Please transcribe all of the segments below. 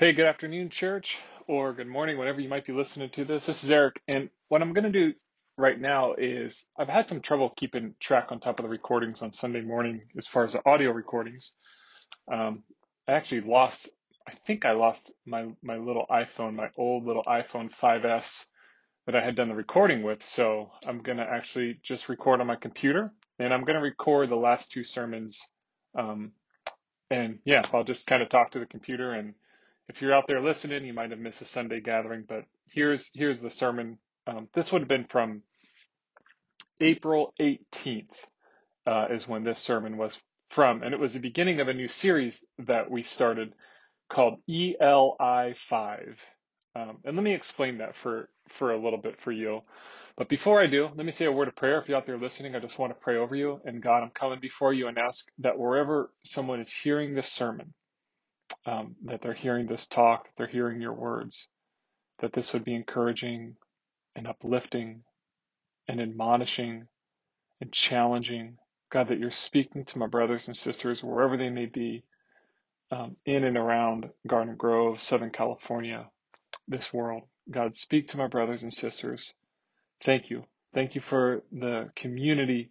Hey, good afternoon, church, or good morning, whenever you might be listening to this. This is Eric, and what I'm going to do right now is I've had some trouble keeping track on top of the recordings on Sunday morning as far as the audio recordings. Um, I actually lost, I think I lost my, my little iPhone, my old little iPhone 5S that I had done the recording with. So I'm going to actually just record on my computer, and I'm going to record the last two sermons um, and yeah, I'll just kind of talk to the computer. And if you're out there listening, you might have missed a Sunday gathering, but here's here's the sermon. Um, this would have been from April 18th, uh, is when this sermon was from, and it was the beginning of a new series that we started called ELI 5. Um, and let me explain that for for a little bit for you. But before I do, let me say a word of prayer. If you're out there listening, I just want to pray over you. And God, I'm coming before you and ask that wherever someone is hearing this sermon, um, that they're hearing this talk, that they're hearing your words, that this would be encouraging and uplifting and admonishing and challenging. God, that you're speaking to my brothers and sisters wherever they may be um, in and around Garden Grove, Southern California, this world. God, speak to my brothers and sisters. Thank you. Thank you for the community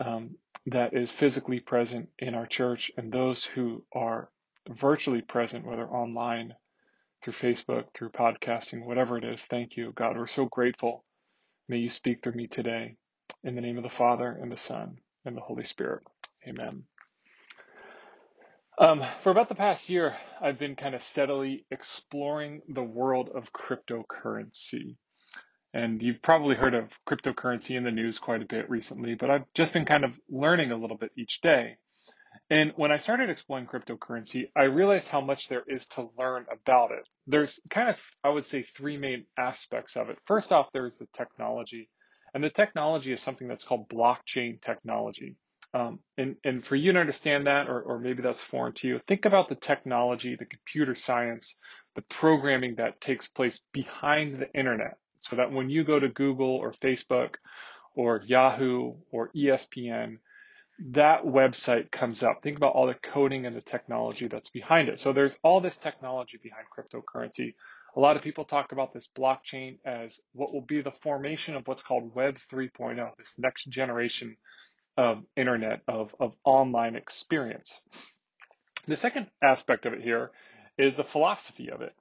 um, that is physically present in our church and those who are virtually present, whether online through Facebook, through podcasting, whatever it is. Thank you, God. We're so grateful. May you speak through me today. In the name of the Father, and the Son, and the Holy Spirit. Amen. Um, for about the past year, I've been kind of steadily exploring the world of cryptocurrency. And you've probably heard of cryptocurrency in the news quite a bit recently, but I've just been kind of learning a little bit each day. And when I started exploring cryptocurrency, I realized how much there is to learn about it. There's kind of, I would say, three main aspects of it. First off, there's the technology. And the technology is something that's called blockchain technology. Um, and, and for you to understand that, or, or maybe that's foreign to you, think about the technology, the computer science, the programming that takes place behind the internet. So that when you go to Google or Facebook or Yahoo or ESPN, that website comes up. Think about all the coding and the technology that's behind it. So there's all this technology behind cryptocurrency. A lot of people talk about this blockchain as what will be the formation of what's called Web 3.0, this next generation of internet, of, of online experience. The second aspect of it here is the philosophy of it.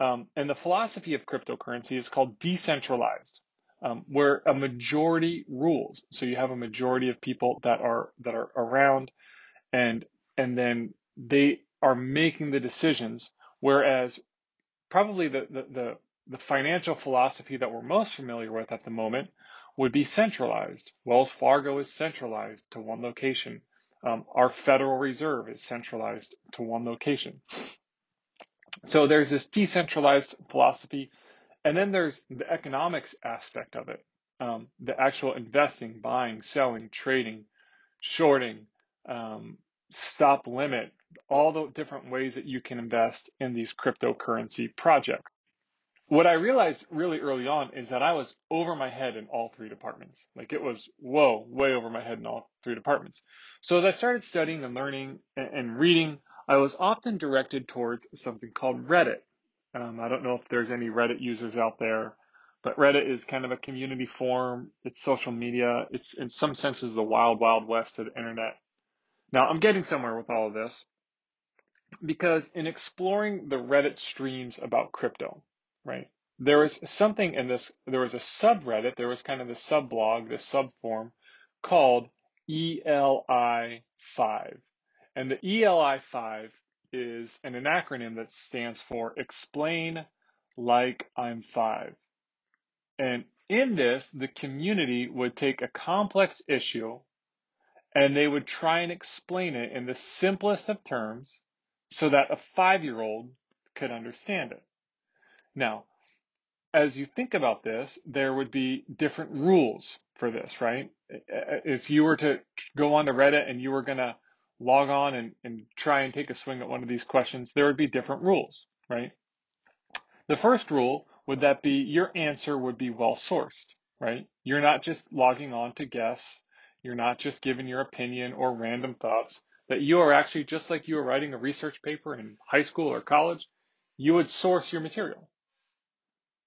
Um, and the philosophy of cryptocurrency is called decentralized um, where a majority rules. So you have a majority of people that are that are around, and and then they are making the decisions. Whereas probably the the the, the financial philosophy that we're most familiar with at the moment would be centralized. Wells Fargo is centralized to one location. Um, our Federal Reserve is centralized to one location. So there's this decentralized philosophy and then there's the economics aspect of it, um, the actual investing, buying, selling, trading, shorting, um, stop limit, all the different ways that you can invest in these cryptocurrency projects. What I realized really early on is that I was over my head in all three departments. Like it was, whoa, way over my head in all three departments. So as I started studying and learning and reading, I was often directed towards something called Reddit. Um, I don't know if there's any Reddit users out there, but Reddit is kind of a community forum. It's social media. It's in some senses the wild, wild west of the internet. Now I'm getting somewhere with all of this because in exploring the Reddit streams about crypto, right, there was something in this, there was a subreddit, there was kind of a subblog, this subform called ELI5. And the ELI5 is an, an acronym that stands for Explain Like I'm Five. And in this, the community would take a complex issue and they would try and explain it in the simplest of terms so that a five year old could understand it. Now, as you think about this, there would be different rules for this, right? If you were to go on to Reddit and you were going to log on and, and try and take a swing at one of these questions, there would be different rules, right? The first rule would that be your answer would be well sourced, right? You're not just logging on to guess. You're not just giving your opinion or random thoughts, that you are actually just like you were writing a research paper in high school or college, you would source your material.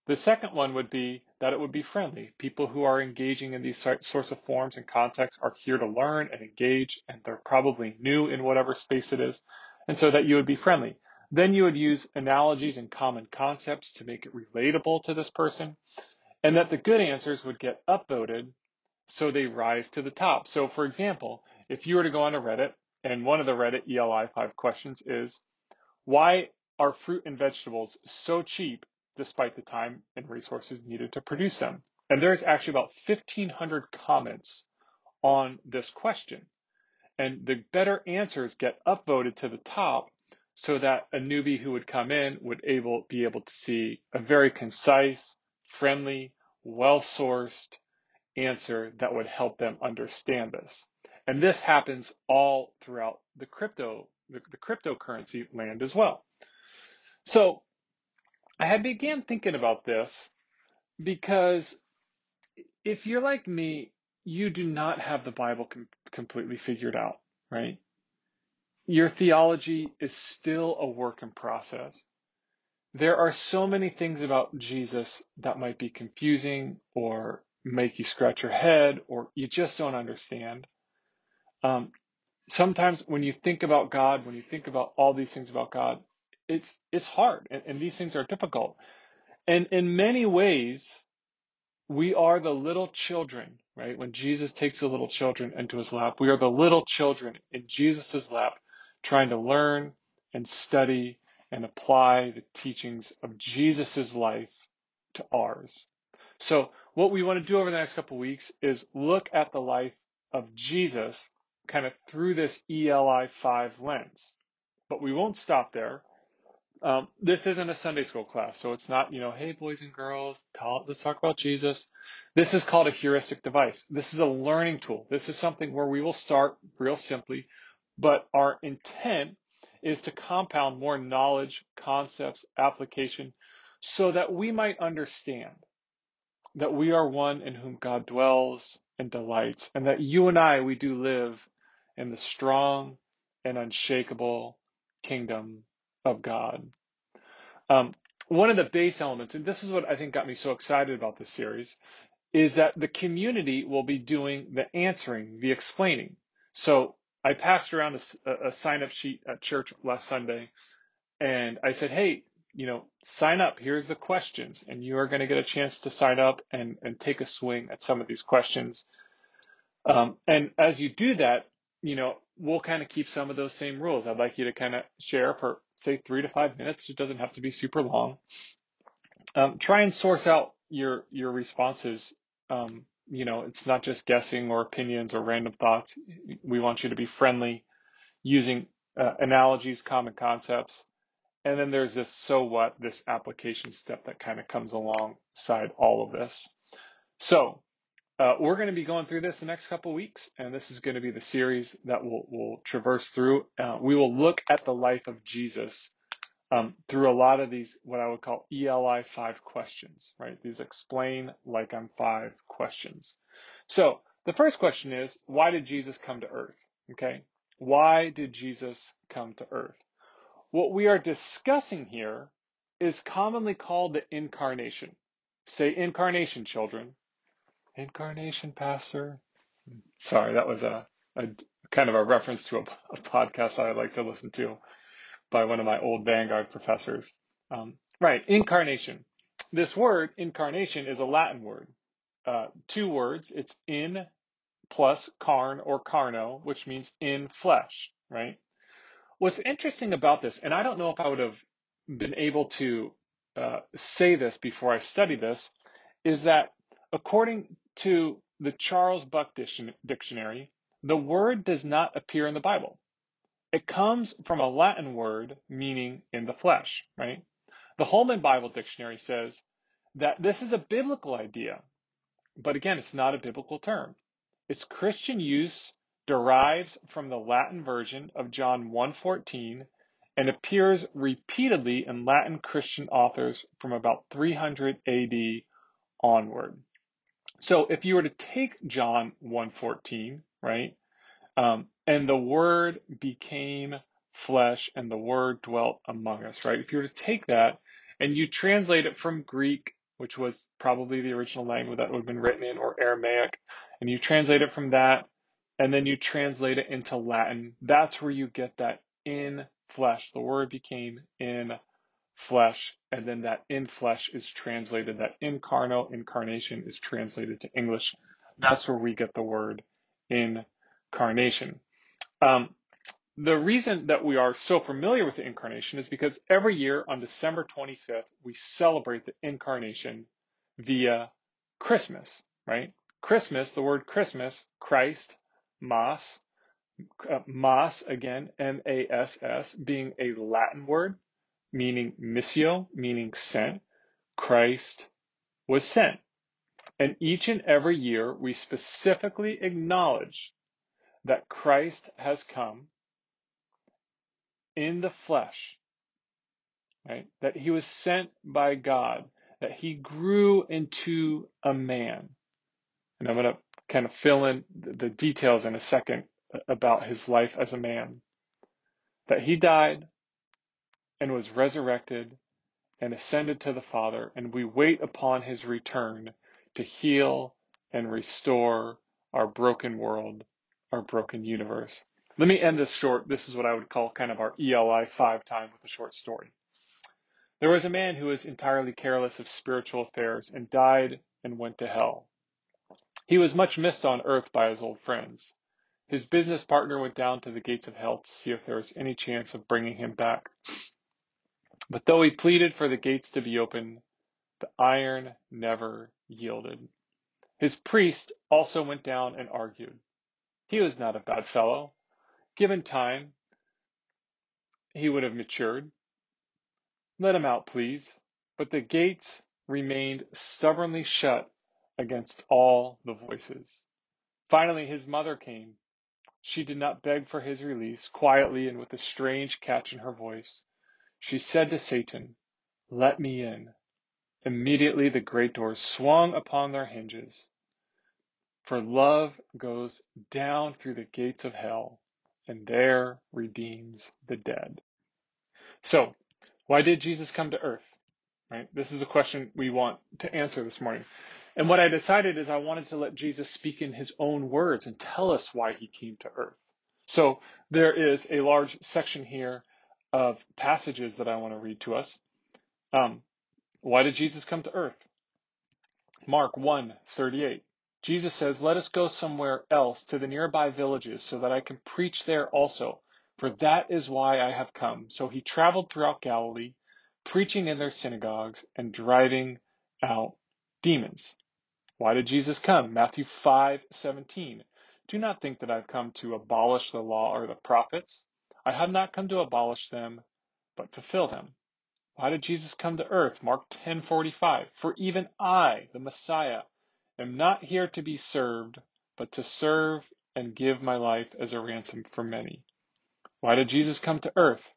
The second one would be that it would be friendly. People who are engaging in these sorts of forms and contexts are here to learn and engage, and they're probably new in whatever space it is, and so that you would be friendly. Then you would use analogies and common concepts to make it relatable to this person, and that the good answers would get upvoted so they rise to the top. So, for example, if you were to go onto Reddit, and one of the Reddit ELI 5 questions is, why are fruit and vegetables so cheap despite the time and resources needed to produce them? And there's actually about 1,500 comments on this question. And the better answers get upvoted to the top so that a newbie who would come in would able be able to see a very concise, friendly, well-sourced answer that would help them understand this. And this happens all throughout the crypto the, the cryptocurrency land as well. So I had began thinking about this because if you're like me, you do not have the Bible com- completely figured out, right? Your theology is still a work in process. There are so many things about Jesus that might be confusing or make you scratch your head or you just don't understand. Um, sometimes when you think about God, when you think about all these things about God, it's it's hard and, and these things are difficult. And in many ways, we are the little children, right? When Jesus takes the little children into his lap, we are the little children in Jesus' lap trying to learn and study and apply the teachings of Jesus' life to ours. So what we want to do over the next couple of weeks is look at the life of Jesus kind of through this ELI 5 lens. But we won't stop there. Um, this isn't a Sunday school class, so it's not, you know, hey, boys and girls, let's talk about Jesus. This is called a heuristic device. This is a learning tool. This is something where we will start real simply, but our intent is to compound more knowledge, concepts, application, so that we might understand that we are one in whom God dwells and delights, and that you and I, we do live in the strong and unshakable kingdom of God. Um, one of the base elements, and this is what I think got me so excited about this series, is that the community will be doing the answering, the explaining. So I passed around a, a sign up sheet at church last Sunday, and I said, hey, you know, sign up. Here's the questions, and you are going to get a chance to sign up and, and take a swing at some of these questions. Um, and as you do that, you know, we'll kind of keep some of those same rules. I'd like you to kind of share for, say, three to five minutes. It doesn't have to be super long. Um, try and source out your your responses. Um, you know, it's not just guessing or opinions or random thoughts. We want you to be friendly, using uh, analogies, common concepts, and then there's this so what, this application step that kind of comes alongside all of this. So uh, we're going to be going through this the next couple weeks, and this is going to be the series that we'll, we'll traverse through. Uh, we will look at the life of Jesus um, through a lot of these, what I would call ELI five questions, right? These explain like I'm five questions. So the first question is, why did Jesus come to earth? Okay. Why did Jesus come to earth? What we are discussing here is commonly called the incarnation. Say incarnation, children. Incarnation, Pastor. Sorry, that was a, a kind of a reference to a, a, podcast I like to listen to by one of my old Vanguard professors. Um, right, incarnation. This word, incarnation, is a Latin word. Uh, two words. It's in plus carn or carno, which means in flesh, right? What's interesting about this, and I don't know if I would have been able to uh, say this before I studied this, is that according to the Charles Buck Dictionary, the word does not appear in the Bible. It comes from a Latin word meaning in the flesh, right? The Holman Bible Dictionary says that this is a biblical idea, but again, it's not a biblical term. Its Christian use derives from the Latin version of John 1:14 and appears repeatedly in Latin Christian authors from about 300 AD onward. So if you were to take John 1:14, right, um, and the Word became flesh, and the Word dwelt among us, right? If you were to take that and you translate it from Greek, which was probably the original language that would have been written in, or Aramaic, and you translate it from that, and then you translate it into Latin, that's where you get that in flesh. The Word became in flesh, and then that in flesh is translated, that incarno, incarnation is translated to English. That's where we get the word incarnation. Um, the reason that we are so familiar with the incarnation is because every year on December 25th, we celebrate the incarnation via Christmas, right? Christmas, the word Christmas, Christ, Mass, uh, Mas again, M A S S, being a Latin word meaning missio, meaning sent. Christ was sent. And each and every year, we specifically acknowledge that Christ has come in the flesh, right? That he was sent by God, that he grew into a man. And I'm going to kind of fill in the details in a second about his life as a man. That he died and was resurrected and ascended to the Father, and we wait upon his return to heal and restore our broken world, our broken universe. Let me end this short. This is what I would call kind of our ELI five time with a short story. There was a man who was entirely careless of spiritual affairs and died and went to hell. He was much missed on earth by his old friends. His business partner went down to the gates of hell to see if there was any chance of bringing him back. But though he pleaded for the gates to be opened, the iron never yielded. His priest also went down and argued. He was not a bad fellow. Given time, he would have matured. Let him out, please. But the gates remained stubbornly shut against all the voices. Finally, his mother came. She did not beg for his release. Quietly and with a strange catch in her voice, she said to Satan, Let me in. Immediately the great doors swung upon their hinges. For love goes down through the gates of hell and there redeems the dead. So, why did Jesus come to earth? Right? This is a question we want to answer this morning. And what I decided is I wanted to let Jesus speak in his own words and tell us why he came to earth. So, there is a large section here of passages that I want to read to us. Um, why did Jesus come to earth? Mark 1:38. Jesus says, "Let us go somewhere else to the nearby villages so that I can preach there also, for that is why I have come." So he traveled throughout Galilee, preaching in their synagogues and driving out demons. Why did Jesus come? Matthew 5:17. Do not think that I've come to abolish the law or the prophets. I have not come to abolish them, but to fulfill them. Why did Jesus come to earth? Mark 10:45. For even I, the Messiah, am not here to be served, but to serve and give my life as a ransom for many. Why did Jesus come to earth?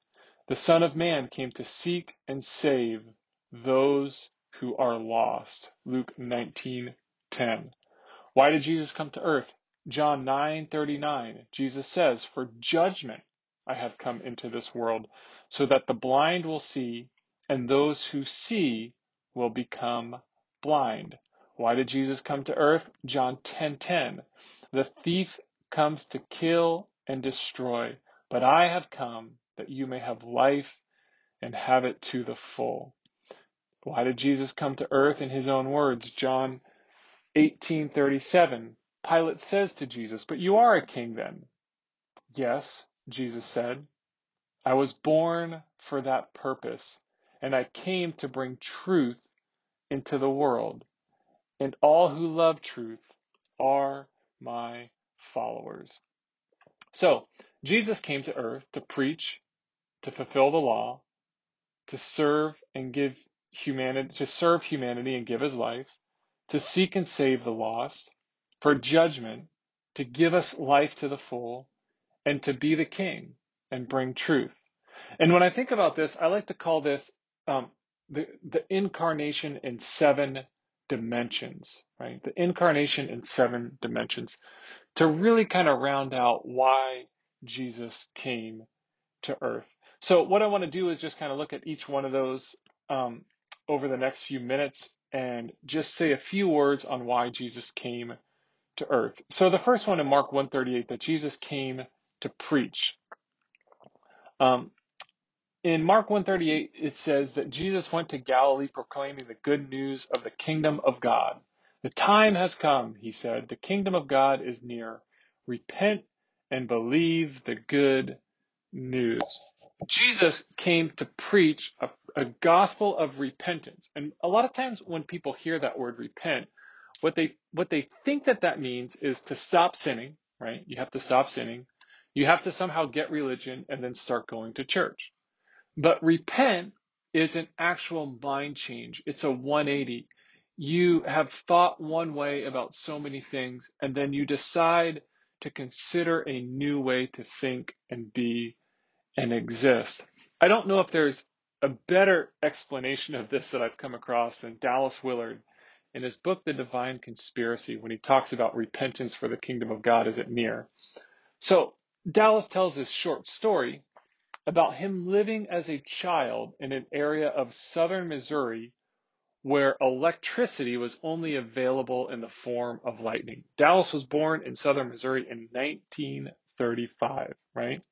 The Son of Man came to seek and save those who are lost. Luke 19:10. Why did Jesus come to earth? John 9:39. Jesus says, "For judgment I have come into this world, so that the blind will see and those who see will become blind. Why did Jesus come to earth? John 10:10. 10, 10, the thief comes to kill and destroy, but I have come that you may have life and have it to the full. Why did Jesus come to earth in his own words? John 18:37. Pilate says to Jesus, "But you are a king then?" "Yes," Jesus said. "I was born for that purpose and I came to bring truth into the world, and all who love truth are my followers. So, Jesus came to earth to preach, to fulfill the law, to serve and give humanity, to serve humanity and give his life, to seek and save the lost, for judgment, to give us life to the full, and to be the king and bring truth. And when I think about this, I like to call this um, the the incarnation in seven dimensions, right? The incarnation in seven dimensions to really kind of round out why Jesus came to earth. So, what I want to do is just kind of look at each one of those um, over the next few minutes and just say a few words on why Jesus came to earth. So, the first one in Mark 138 that Jesus came to preach. Um, in Mark 138, it says that Jesus went to Galilee proclaiming the good news of the kingdom of God. The time has come, he said. The kingdom of God is near. Repent and believe the good news. Jesus came to preach a, a, gospel of repentance. And a lot of times when people hear that word repent, what they what they think that that means is to stop sinning, right? You have to stop sinning. You have to somehow get religion and then start going to church. But repent is an actual mind change. It's a 180. You have thought one way about so many things and then you decide to consider a new way to think and be and exist. I don't know if there's a better explanation of this that I've come across than Dallas Willard in his book, The Divine Conspiracy, when he talks about repentance for the kingdom of God is it near. So Dallas tells this short story about him living as a child in an area of southern Missouri where electricity was only available in the form of lightning. Dallas was born in southern Missouri in 1935, right?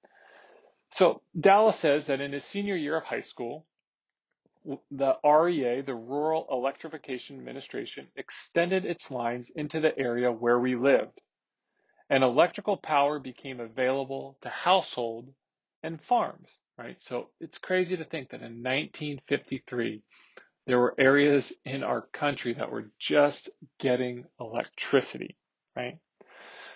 So Dallas says that in his senior year of high school, the REA, the Rural Electrification Administration, extended its lines into the area where we lived, and electrical power became available to household and farms, right? So it's crazy to think that in 1953, there were areas in our country that were just getting electricity, right?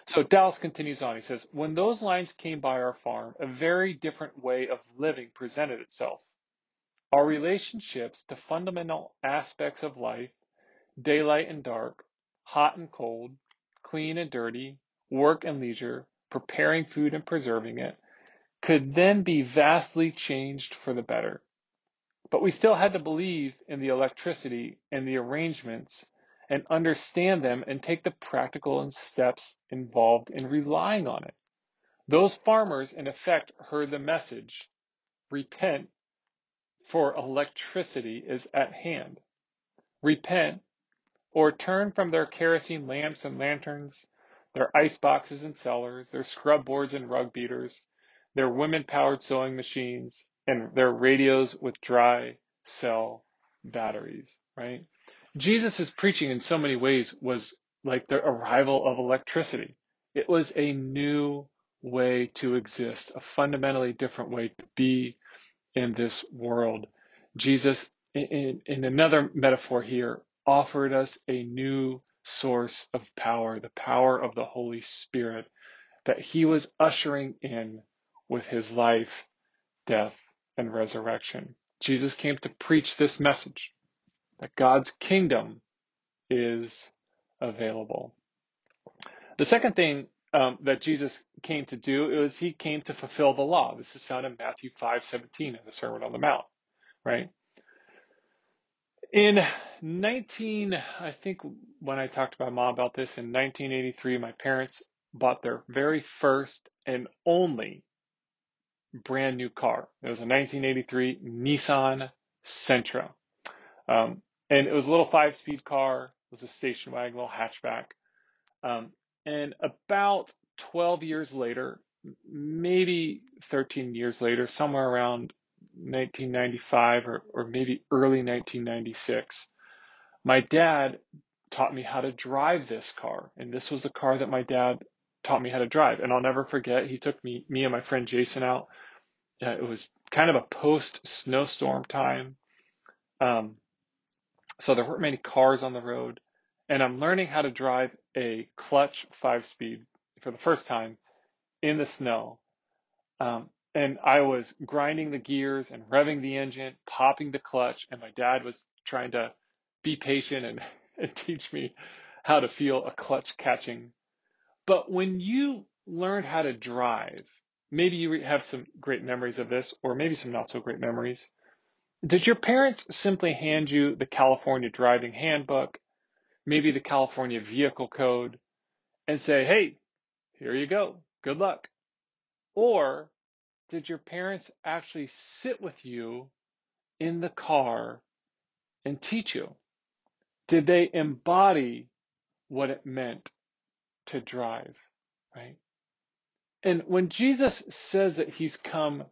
So Dallas continues on. He says, When those lines came by our farm, a very different way of living presented itself. Our relationships to fundamental aspects of life, daylight and dark, hot and cold, clean and dirty, work and leisure, preparing food and preserving it, could then be vastly changed for the better. But we still had to believe in the electricity and the arrangements and understand them and take the practical steps involved in relying on it. Those farmers, in effect, heard the message repent, for electricity is at hand. Repent, or turn from their kerosene lamps and lanterns, their ice boxes and cellars, their scrub boards and rug beaters, their women powered sewing machines, and their radios with dry cell batteries, right? Jesus' preaching in so many ways was like the arrival of electricity. It was a new way to exist, a fundamentally different way to be in this world. Jesus, in, in another metaphor here, offered us a new source of power, the power of the Holy Spirit that he was ushering in with his life, death, and resurrection. Jesus came to preach this message that God's kingdom is available. The second thing um, that Jesus came to do was he came to fulfill the law. This is found in Matthew 5:17 in the Sermon on the Mount, right? In 19, I think when I talked to my mom about this in 1983, my parents bought their very first and only brand new car. It was a 1983 Nissan Sentra. Um, and it was a little five speed car. It was a station wagon, little hatchback. Um, and about 12 years later, maybe 13 years later, somewhere around 1995 or, or maybe early 1996, my dad taught me how to drive this car. And this was the car that my dad taught me how to drive. And I'll never forget, he took me, me and my friend Jason out. Uh, it was kind of a post snowstorm time. Um, so there weren't many cars on the road. And I'm learning how to drive a clutch five speed for the first time in the snow. Um, and I was grinding the gears and revving the engine, popping the clutch, and my dad was trying to be patient and, and teach me how to feel a clutch catching. But when you learn how to drive, maybe you have some great memories of this, or maybe some not so great memories. Did your parents simply hand you the California driving handbook, maybe the California vehicle code, and say, hey, here you go, good luck? Or did your parents actually sit with you in the car and teach you? Did they embody what it meant to drive, right? And when Jesus says that he's come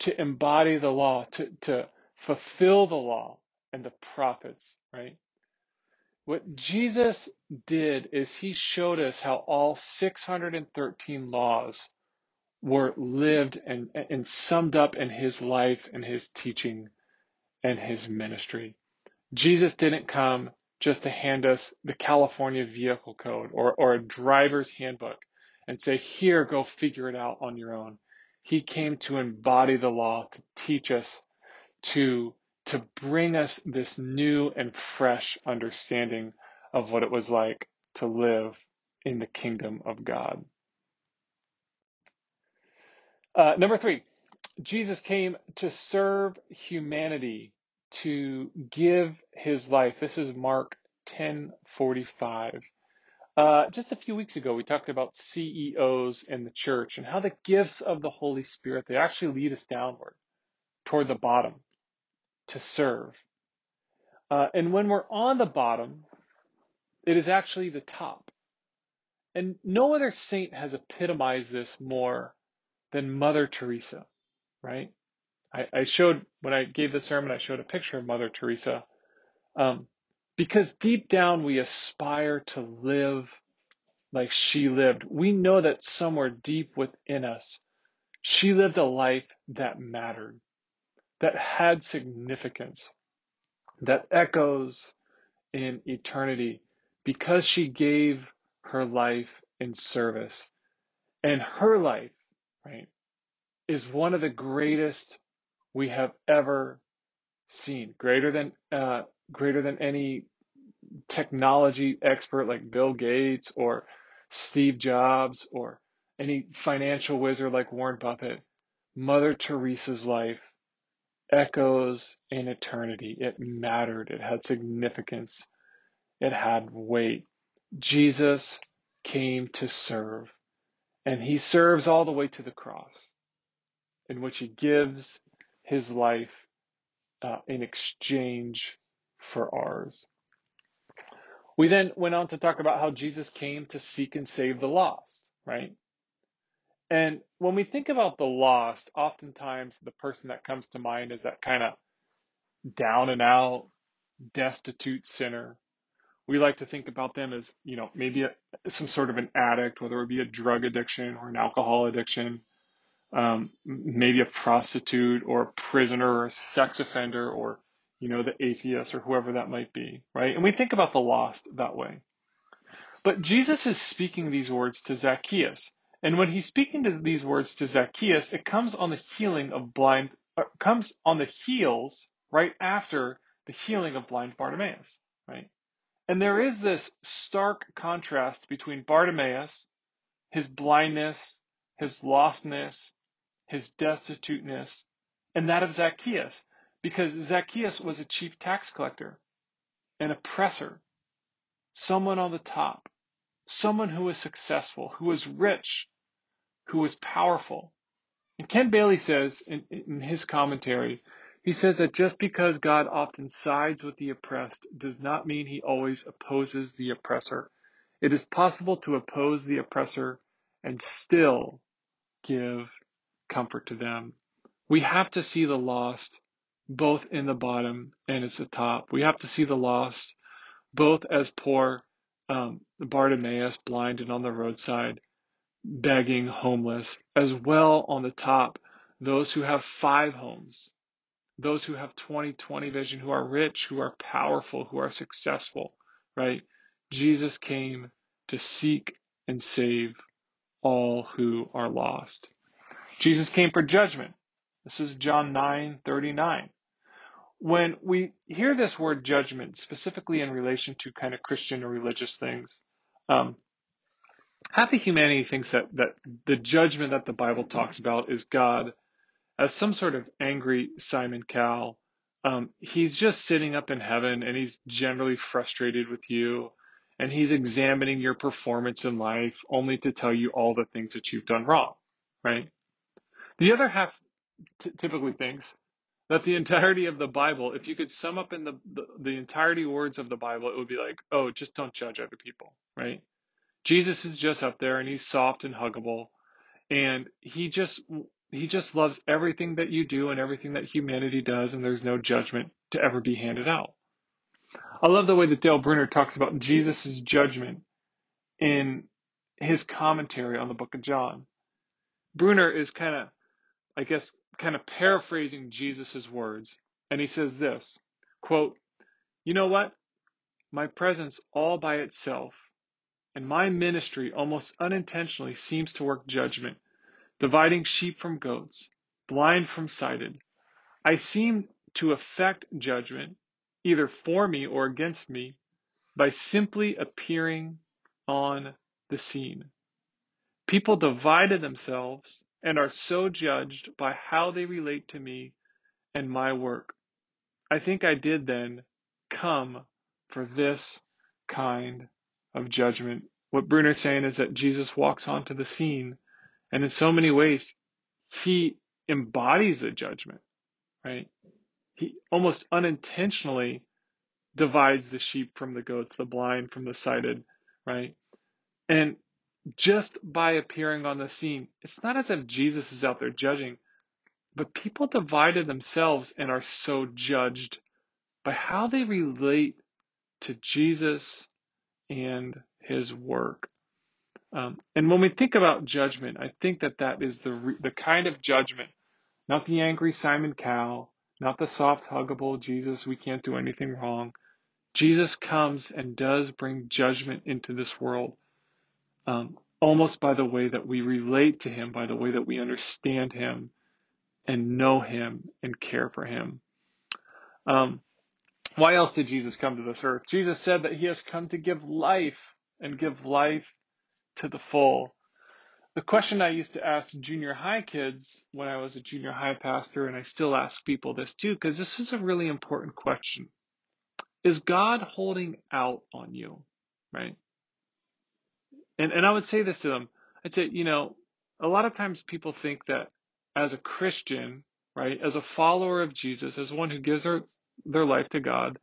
to embody the law, to, to fulfill the law and the prophets, right? What Jesus did is he showed us how all 613 laws were lived and, and summed up in his life and his teaching and his ministry. Jesus didn't come just to hand us the California Vehicle Code or, or a driver's handbook and say, here, go figure it out on your own. He came to embody the law, to teach us, to, to bring us this new and fresh understanding of what it was like to live in the kingdom of God. Uh, number three, Jesus came to serve humanity, to give his life. This is Mark 10:45. Uh, just a few weeks ago, we talked about CEOs in the church and how the gifts of the Holy Spirit they actually lead us downward toward the bottom to serve. Uh, and when we're on the bottom, it is actually the top. And no other saint has epitomized this more than Mother Teresa, right? I, I showed, when I gave the sermon, I showed a picture of Mother Teresa. Um, because deep down we aspire to live like she lived. We know that somewhere deep within us, she lived a life that mattered, that had significance, that echoes in eternity because she gave her life in service. And her life, right, is one of the greatest we have ever seen, greater than uh, greater than any technology expert like Bill Gates or Steve Jobs or any financial wizard like Warren Buffett. Mother Teresa's life echoes in eternity. It mattered. It had significance. It had weight. Jesus came to serve, and he serves all the way to the cross, in which he gives his life uh, in exchange for ours. We then went on to talk about how Jesus came to seek and save the lost, right? And when we think about the lost, oftentimes the person that comes to mind is that kind of down and out, destitute sinner. We like to think about them as, you know, maybe a, some sort of an addict, whether it be a drug addiction or an alcohol addiction, um, maybe a prostitute or a prisoner or a sex offender or, you know, the atheist or whoever that might be, right? And we think about the lost that way. But Jesus is speaking these words to Zacchaeus. And when he's speaking to these words to Zacchaeus, it comes on the healing of blind, uh, comes on the heels right after the healing of blind Bartimaeus, right? And there is this stark contrast between Bartimaeus, his blindness, his lostness, his destituteness, and that of Zacchaeus, because Zacchaeus was a chief tax collector, an oppressor, someone on the top, someone who was successful, who was rich, who was powerful. And Ken Bailey says in, in his commentary, he says that just because God often sides with the oppressed does not mean he always opposes the oppressor. It is possible to oppose the oppressor and still give comfort to them. We have to see the lost both in the bottom and as the top. We have to see the lost both as poor um, Bartimaeus, blind and on the roadside, begging, homeless, as well on the top, those who have five homes, those who have 20 20 vision, who are rich, who are powerful, who are successful, right? Jesus came to seek and save all who are lost. Jesus came for judgment. This is John 9 39 when we hear this word judgment, specifically in relation to kind of Christian or religious things, um, half of humanity thinks that, that the judgment that the Bible talks about is God as some sort of angry Simon Cowell. Um, he's just sitting up in heaven and he's generally frustrated with you and he's examining your performance in life only to tell you all the things that you've done wrong, right? The other half t- typically thinks that the entirety of the Bible, if you could sum up in the, the, the entirety words of the Bible, it would be like, oh, just don't judge other people, right? Jesus is just up there and he's soft and huggable and he just he just loves everything that you do and everything that humanity does and there's no judgment to ever be handed out. I love the way that Dale Bruner talks about Jesus' judgment in his commentary on the book of John. Bruner is kind of, I guess, kind of paraphrasing Jesus' words, and he says this quote, You know what? My presence all by itself and my ministry almost unintentionally seems to work judgment, dividing sheep from goats, blind from sighted. I seem to effect judgment, either for me or against me, by simply appearing on the scene. People divided themselves and are so judged by how they relate to me and my work. I think I did then come for this kind of judgment. What Bruner's saying is that Jesus walks onto the scene, and in so many ways, he embodies the judgment, right? He almost unintentionally divides the sheep from the goats, the blind from the sighted, right? And just by appearing on the scene, it's not as if Jesus is out there judging, but people divided themselves and are so judged by how they relate to Jesus and his work. Um, and when we think about judgment, I think that that is the the kind of judgment, not the angry Simon Cowell, not the soft huggable Jesus, we can't do anything wrong. Jesus comes and does bring judgment into this world, um, almost by the way that we relate to him, by the way that we understand him and know him and care for him. Um, why else did Jesus come to this earth? Jesus said that he has come to give life and give life to the full. The question I used to ask junior high kids when I was a junior high pastor, and I still ask people this too, because this is a really important question. Is God holding out on you? Right? And and I would say this to them. I'd say, you know, a lot of times people think that as a Christian, right, as a follower of Jesus, as one who gives their, their life to God,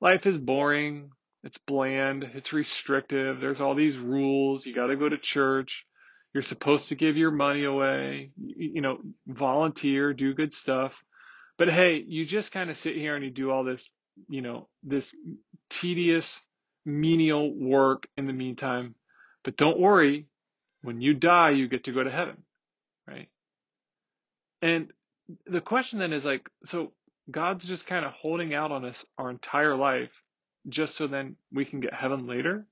life is boring, it's bland, it's restrictive, there's all these rules, you got to go to church, you're supposed to give your money away, you, know, volunteer, do good stuff. But hey, you just kind of sit here and you do all this, you know, this tedious, menial work in the meantime. But don't worry, when you die, you get to go to heaven, right? And the question then is like, so God's just kind of holding out on us our entire life just so then we can get heaven later?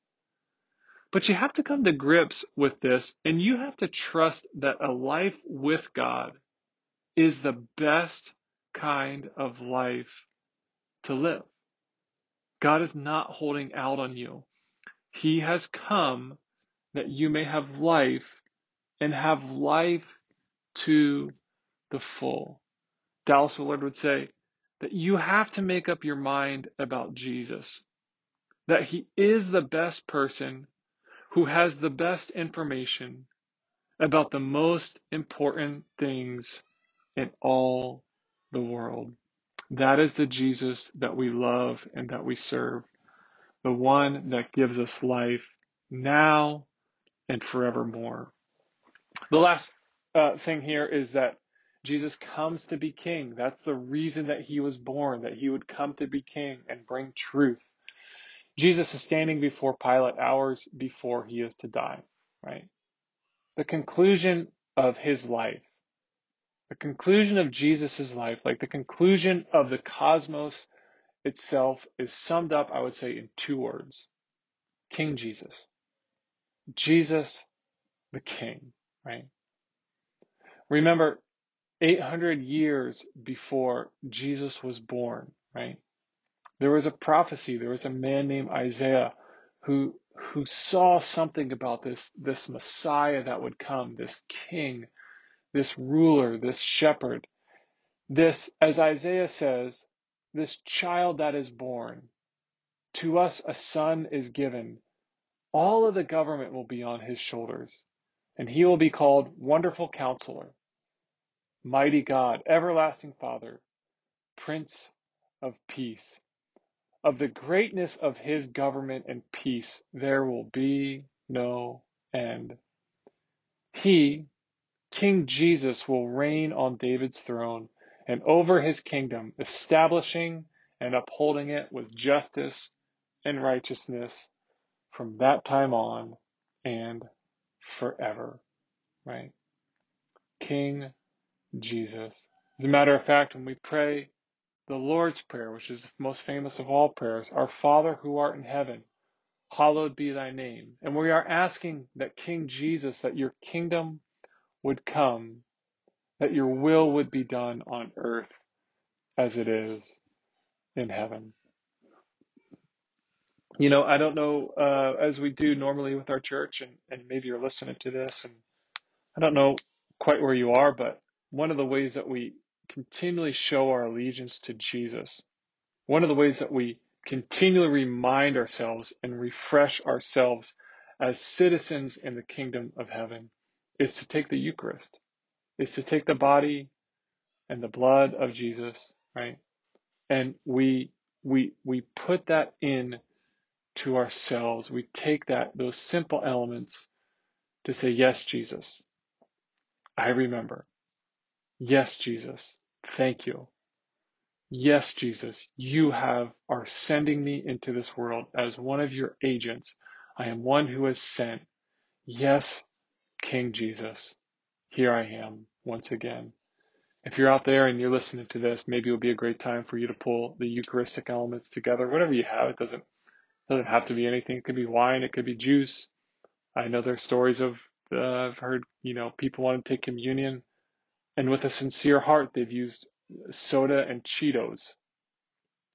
But you have to come to grips with this and you have to trust that a life with God is the best kind of life to live. God is not holding out on you. He has come that you may have life and have life to the full. Dallas Willard would say that you have to make up your mind about Jesus, that he is the best person who has the best information about the most important things in all the world. That is the Jesus that we love and that we serve, the one that gives us life now and forevermore. The last uh, thing here is that Jesus comes to be king. That's the reason that he was born, that he would come to be king and bring truth. Jesus is standing before Pilate hours before he is to die, right? The conclusion of his life, the conclusion of Jesus' life, like the conclusion of the cosmos itself, is summed up, I would say, in two words King Jesus. Jesus the King, right? Remember, 800 years before Jesus was born, right? There was a prophecy. There was a man named Isaiah who who saw something about this this Messiah that would come, this king, this ruler, this shepherd. This, as Isaiah says, this child that is born, to us a son is given. All of the government will be on his shoulders, and he will be called Wonderful Counselor, mighty God, everlasting Father, Prince of Peace. Of the greatness of his government and peace there will be no end. He, King Jesus, will reign on David's throne and over his kingdom, establishing and upholding it with justice and righteousness from that time on and forever. Right? King Jesus. As a matter of fact, when we pray the Lord's Prayer, which is the most famous of all prayers, Our Father who art in heaven, hallowed be thy name. And we are asking that King Jesus, that your kingdom would come, that your will would be done on earth as it is in heaven. You know, I don't know, uh, as we do normally with our church, and, and maybe you're listening to this, and I don't know quite where you are, but one of the ways that we continually show our allegiance to Jesus, one of the ways that we continually remind ourselves and refresh ourselves as citizens in the kingdom of heaven is to take the Eucharist, is to take the body and the blood of Jesus, right? And we we we put that in to ourselves. We take that those simple elements to say, Yes, Jesus, I remember. Yes, Jesus, thank you. Yes, Jesus, you have are sending me into this world as one of your agents. I am one who is sent. Yes, King Jesus, here I am once again. If you're out there and you're listening to this, maybe it'll be a great time for you to pull the Eucharistic elements together. Whatever you have, it doesn't doesn't have to be anything. It could be wine, it could be juice. I know there's stories of uh, I've heard you know people want to take communion, and with a sincere heart, they've used soda and Cheetos.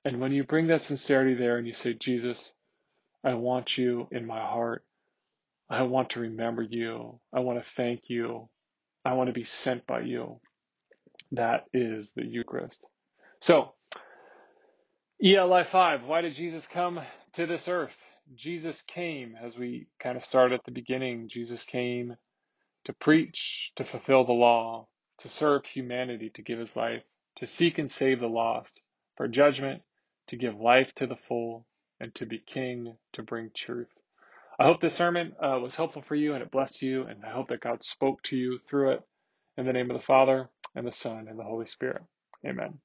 And when you bring that sincerity there and you say, Jesus, I want you in my heart. I want to remember you. I want to thank you. I want to be sent by you. That is the Eucharist. So ELI 5, why did Jesus come to this earth? Jesus came, as we kind of started at the beginning, Jesus came to preach, to fulfill the law, to serve humanity, to give his life, to seek and save the lost, for judgment, to give life to the full, and to be king, to bring truth. I hope this sermon uh, was helpful for you and it blessed you, and I hope that God spoke to you through it. In the name of the Father, and the Son, and the Holy Spirit. Amen.